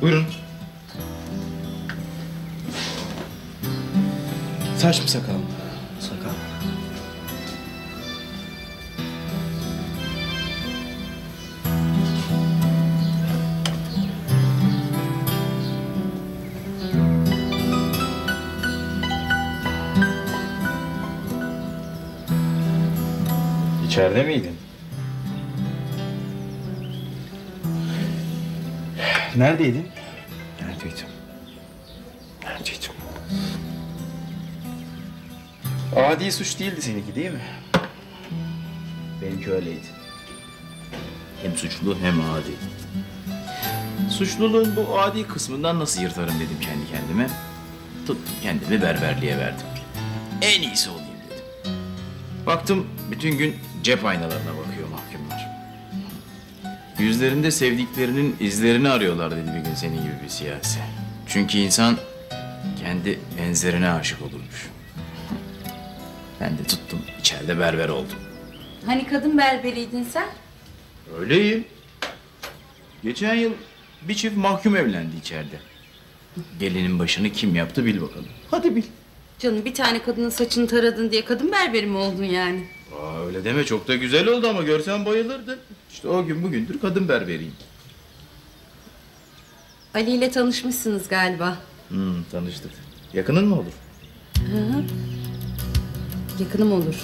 Buyurun. Saç mı sakal mı? Sakal. İçeride miydin? Neredeydin? Neredeydim? Neredeydim? Adi suç değildi seninki değil mi? Benimki öyleydi. Hem suçlu hem adi. Suçluluğun bu adi kısmından nasıl yırtarım dedim kendi kendime. Tuttum kendimi berberliğe verdim. En iyisi olayım dedim. Baktım bütün gün cep aynalarına bakıyor mahkumlar. Yüzlerinde sevdiklerinin izlerini arıyorlar dedi bir gün senin gibi bir siyasi. Çünkü insan kendi benzerine aşık olurmuş. Ben de tuttum içeride berber oldum. Hani kadın berberiydin sen? Öyleyim. Geçen yıl bir çift mahkum evlendi içeride. Gelinin başını kim yaptı bil bakalım. Hadi bil. Canım bir tane kadının saçını taradın diye kadın berberi mi oldun yani? Aa, öyle deme çok da güzel oldu ama görsen bayılırdın. İşte o gün bugündür kadın berberiyim. Ali ile tanışmışsınız galiba. Hmm, tanıştık. Yakının mı olur? Yakınım olur.